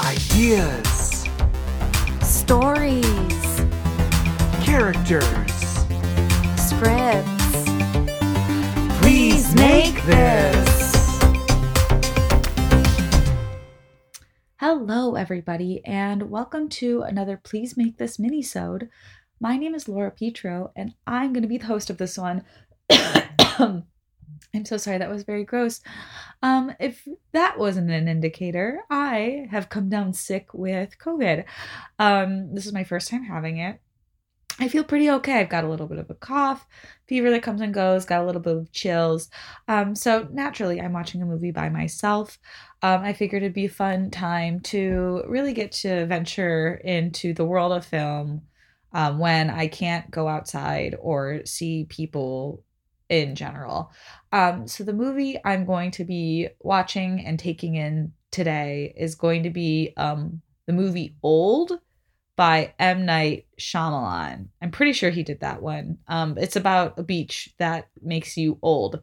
Ideas, Stories, characters. scripts. Please make this. Hello, everybody, and welcome to another Please Make This Minisode. My name is Laura Petro, and I'm going to be the host of this one. Um, I'm so sorry, that was very gross. Um, if that wasn't an indicator, I have come down sick with COVID. Um, this is my first time having it. I feel pretty okay. I've got a little bit of a cough, fever that comes and goes, got a little bit of chills. Um, so naturally, I'm watching a movie by myself. Um, I figured it'd be a fun time to really get to venture into the world of film um, when I can't go outside or see people in general. Um, so the movie I'm going to be watching and taking in today is going to be um, the movie Old by M. Night Shyamalan. I'm pretty sure he did that one. Um, it's about a beach that makes you old.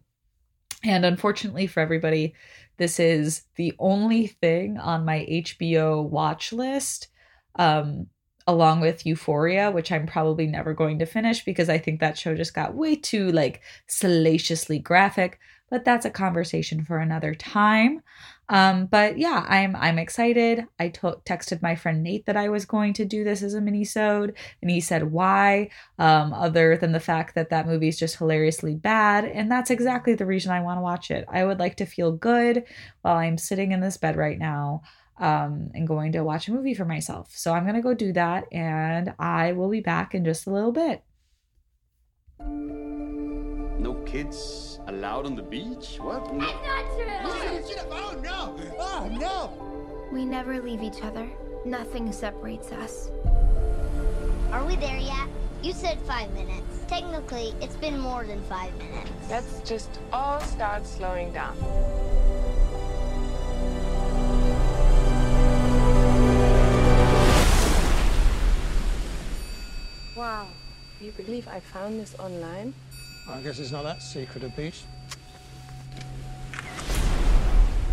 And unfortunately for everybody, this is the only thing on my HBO watch list, um, along with Euphoria, which I'm probably never going to finish because I think that show just got way too like salaciously graphic. But that's a conversation for another time. Um, but yeah, I'm I'm excited. I took texted my friend Nate that I was going to do this as a mini-sode, and he said why, um, other than the fact that that movie is just hilariously bad, and that's exactly the reason I want to watch it. I would like to feel good while I'm sitting in this bed right now, um, and going to watch a movie for myself. So I'm gonna go do that, and I will be back in just a little bit. No kids allowed on the beach? What? No. Oh no! Oh no! We never leave each other. Nothing separates us. Are we there yet? You said five minutes. Technically, it's been more than five minutes. Let's just all start slowing down. Wow. Do you believe I found this online? I guess it's not that secret a beach.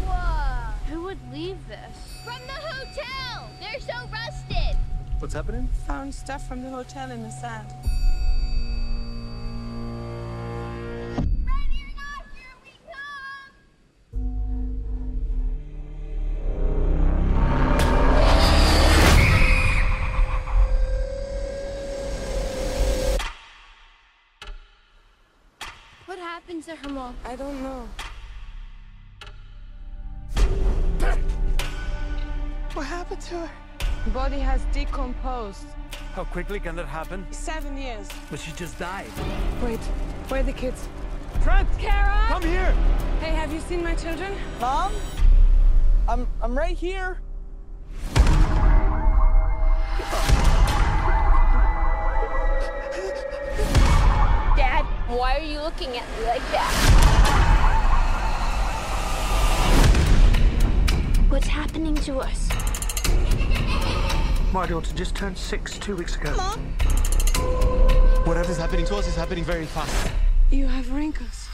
Whoa! Who would leave this? From the hotel! They're so rusted! What's happening? Found stuff from the hotel in the sand. What happened to her mom? I don't know. What happened to her? The body has decomposed. How quickly can that happen? Seven years. But she just died. Wait, where are the kids? Trent, Kara! come here. Hey, have you seen my children? Mom? I'm I'm right here. Looking at me like that? What's happening to us? My daughter just turned six two weeks ago. Whatever's happening to us is happening very fast. You have wrinkles.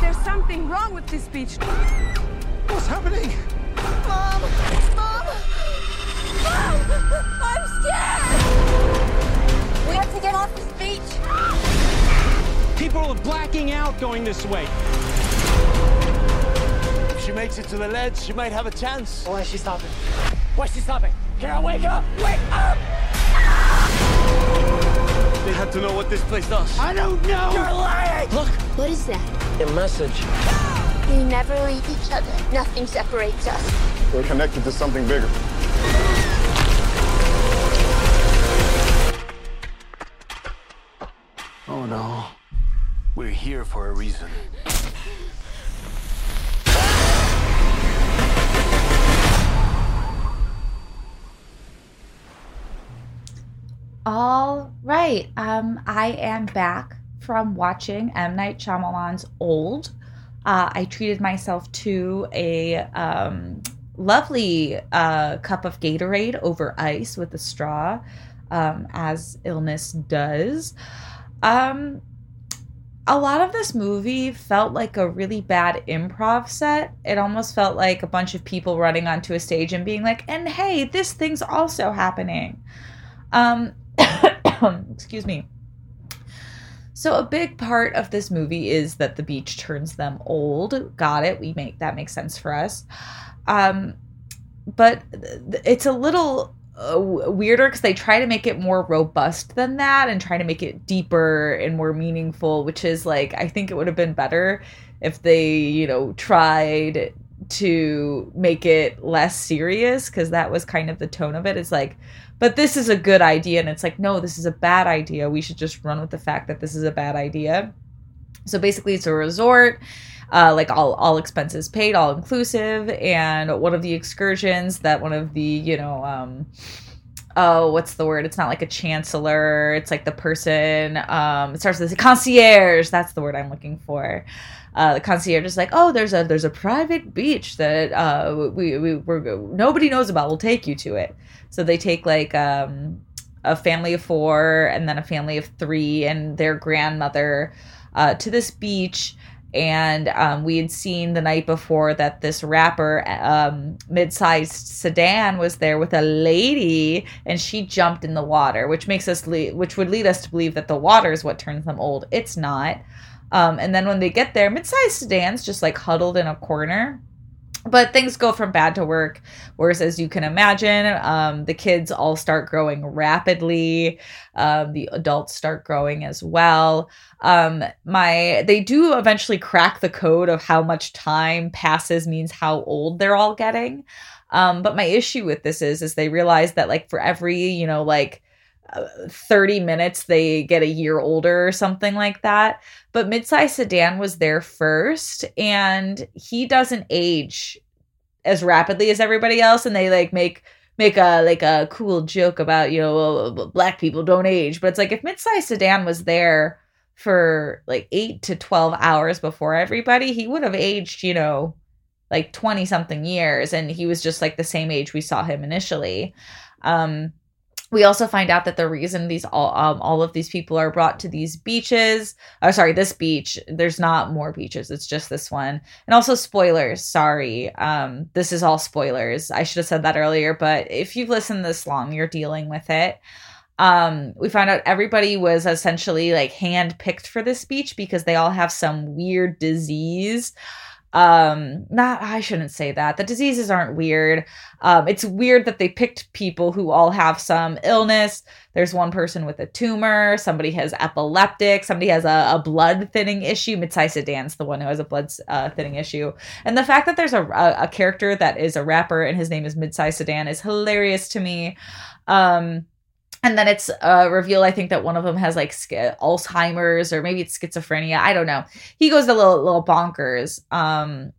There's something wrong with this beach. What's happening? Mom! Mom! Mom! I'm scared! We have to get off this beach! People are blacking out going this way. If she makes it to the ledge, she might have a chance. Why is she stopping? Why is she stopping? Kara, wake up! Wake up! They had to know what this place does. I don't know. You're lying! Look, What is that? A message. We never leave each other. Nothing separates us. We're connected to something bigger. Oh no. We're here for a reason. All right. Um, I am back from watching M. Night Shyamalan's Old. Uh, I treated myself to a um, lovely uh, cup of Gatorade over ice with a straw, um, as illness does. Um, a lot of this movie felt like a really bad improv set. It almost felt like a bunch of people running onto a stage and being like, "And hey, this thing's also happening." Um, excuse me. So a big part of this movie is that the beach turns them old. Got it. We make that makes sense for us. Um, but it's a little uh, weirder because they try to make it more robust than that and try to make it deeper and more meaningful. Which is like I think it would have been better if they you know tried to make it less serious because that was kind of the tone of it. It's like but this is a good idea and it's like no this is a bad idea we should just run with the fact that this is a bad idea so basically it's a resort uh, like all all expenses paid all inclusive and one of the excursions that one of the you know um oh what's the word it's not like a chancellor it's like the person um it starts with a concierge that's the word i'm looking for uh, the concierge is like, "Oh, there's a there's a private beach that uh, we we we're, nobody knows about. We'll take you to it." So they take like um, a family of four and then a family of three and their grandmother uh, to this beach. And um, we had seen the night before that this rapper, um, mid-sized sedan, was there with a lady, and she jumped in the water, which makes us, le- which would lead us to believe that the water is what turns them old. It's not. Um, and then when they get there, mid-sized sedans just like huddled in a corner but things go from bad to work worse as you can imagine. Um, the kids all start growing rapidly. Um, the adults start growing as well. Um, my they do eventually crack the code of how much time passes means how old they're all getting. Um, but my issue with this is is they realize that like for every you know like 30 minutes they get a year older or something like that. But midsize sedan was there first and he doesn't age as rapidly as everybody else and they like make make a like a cool joke about you know black people don't age. But it's like if midsize sedan was there for like 8 to 12 hours before everybody he would have aged you know like 20 something years and he was just like the same age we saw him initially. Um we also find out that the reason these all um, all of these people are brought to these beaches oh sorry this beach there's not more beaches it's just this one. And also spoilers sorry um this is all spoilers. I should have said that earlier but if you've listened this long you're dealing with it. Um we found out everybody was essentially like hand picked for this beach because they all have some weird disease um not i shouldn't say that. The diseases aren't weird. Um it's weird that they picked people who all have some illness. There's one person with a tumor. Somebody has epileptic. Somebody has a, a blood thinning issue. Midsize sedan's the one who has a blood uh, thinning issue. And the fact that there's a, a, a character that is a rapper and his name is midsize sedan is hilarious to me. Um and then it's a reveal i think that one of them has like alzheimer's or maybe it's schizophrenia. I don't know. He goes a little little bonkers. Um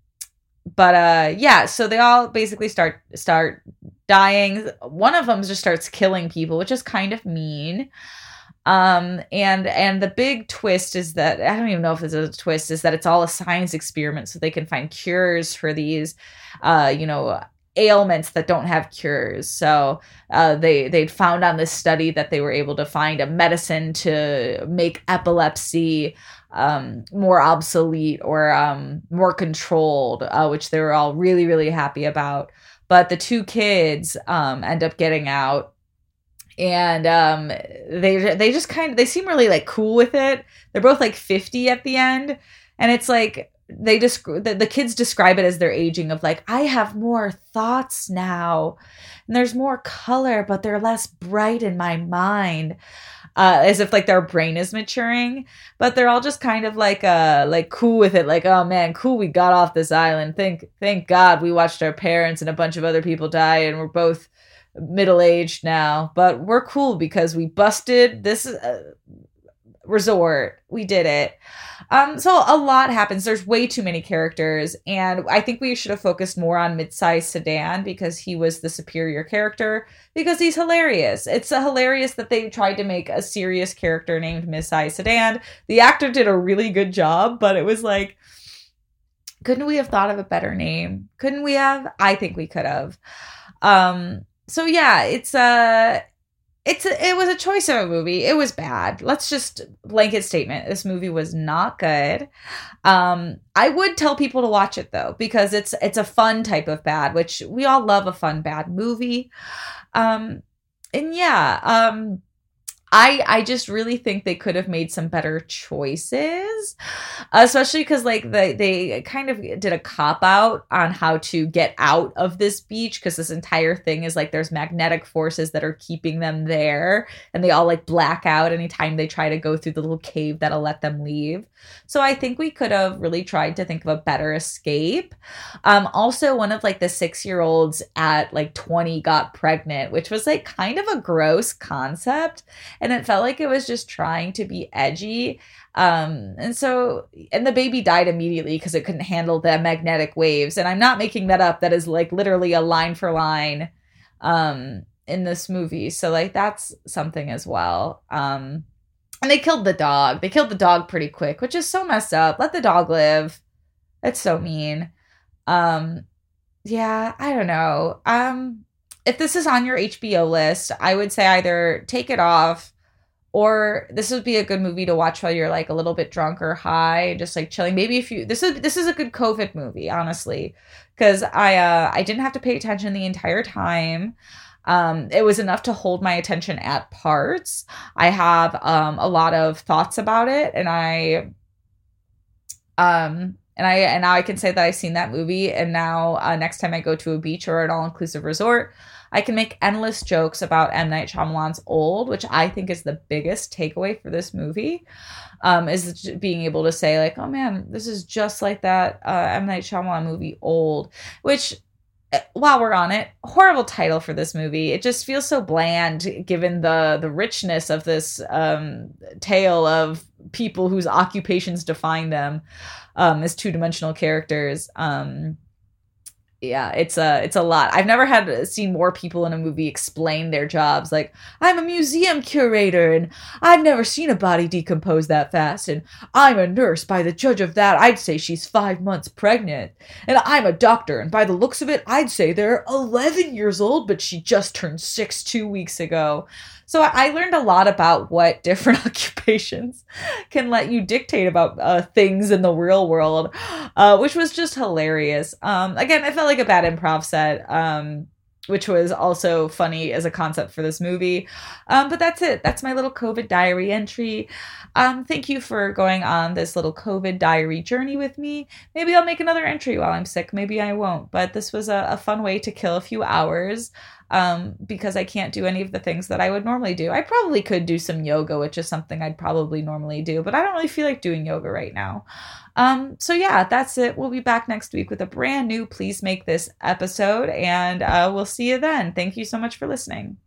but uh yeah so they all basically start start dying. One of them just starts killing people which is kind of mean. Um and and the big twist is that i don't even know if is a twist is that it's all a science experiment so they can find cures for these uh you know ailments that don't have cures. So uh, they they found on this study that they were able to find a medicine to make epilepsy um, more obsolete or um, more controlled, uh, which they were all really really happy about. But the two kids um, end up getting out. And um, they they just kind of they seem really like cool with it. They're both like fifty at the end, and it's like they describe the, the kids describe it as their aging of like i have more thoughts now. And there's more color but they're less bright in my mind. Uh, as if like their brain is maturing but they're all just kind of like uh like cool with it. Like oh man cool we got off this island. Thank thank god we watched our parents and a bunch of other people die and we're both middle aged now. But we're cool because we busted this uh, resort. We did it um, so a lot happens. There's way too many characters, and I think we should have focused more on midsize sedan because he was the superior character because he's hilarious. It's hilarious that they tried to make a serious character named midsize sedan. The actor did a really good job, but it was like, couldn't we have thought of a better name? Couldn't we have? I think we could have. Um, so yeah, it's uh it's a, it was a choice of a movie. It was bad. Let's just blanket statement. This movie was not good. Um, I would tell people to watch it though because it's it's a fun type of bad, which we all love a fun bad movie. Um, and yeah, um, I I just really think they could have made some better choices, especially because like they they kind of did a cop out on how to get out of this beach because this entire thing is like there's magnetic forces that are keeping them there, and they all like black out anytime they try to go through the little cave that'll let them leave. So I think we could have really tried to think of a better escape. Um, also, one of like the six year olds at like 20 got pregnant, which was like kind of a gross concept. And it felt like it was just trying to be edgy. Um, and so, and the baby died immediately because it couldn't handle the magnetic waves. And I'm not making that up. That is like literally a line for line um, in this movie. So, like, that's something as well. Um, and they killed the dog. They killed the dog pretty quick, which is so messed up. Let the dog live. It's so mean. Um yeah, I don't know. Um if this is on your HBO list, I would say either take it off or this would be a good movie to watch while you're like a little bit drunk or high, just like chilling. Maybe if you this is this is a good COVID movie, honestly, because I uh I didn't have to pay attention the entire time. Um, it was enough to hold my attention at parts. I have um, a lot of thoughts about it, and I um and I and now I can say that I've seen that movie, and now uh, next time I go to a beach or an all inclusive resort, I can make endless jokes about M Night Shyamalan's Old, which I think is the biggest takeaway for this movie. Um, is being able to say like, oh man, this is just like that uh, M Night Shyamalan movie Old, which while we're on it, horrible title for this movie. It just feels so bland given the the richness of this um, tale of people whose occupations define them um, as two dimensional characters. Um, yeah, it's a it's a lot. I've never had seen more people in a movie explain their jobs. Like, I'm a museum curator, and I've never seen a body decompose that fast. And I'm a nurse. By the judge of that, I'd say she's five months pregnant. And I'm a doctor, and by the looks of it, I'd say they're 11 years old, but she just turned six two weeks ago. So I learned a lot about what different occupations can let you dictate about uh, things in the real world, uh, which was just hilarious. Um, again, I felt like a bad improv set. Um, which was also funny as a concept for this movie. Um, but that's it. That's my little COVID diary entry. Um, thank you for going on this little COVID diary journey with me. Maybe I'll make another entry while I'm sick. Maybe I won't. But this was a, a fun way to kill a few hours um, because I can't do any of the things that I would normally do. I probably could do some yoga, which is something I'd probably normally do, but I don't really feel like doing yoga right now. Um, so yeah, that's it. We'll be back next week with a brand new Please Make This episode, and uh, we'll see you then. Thank you so much for listening.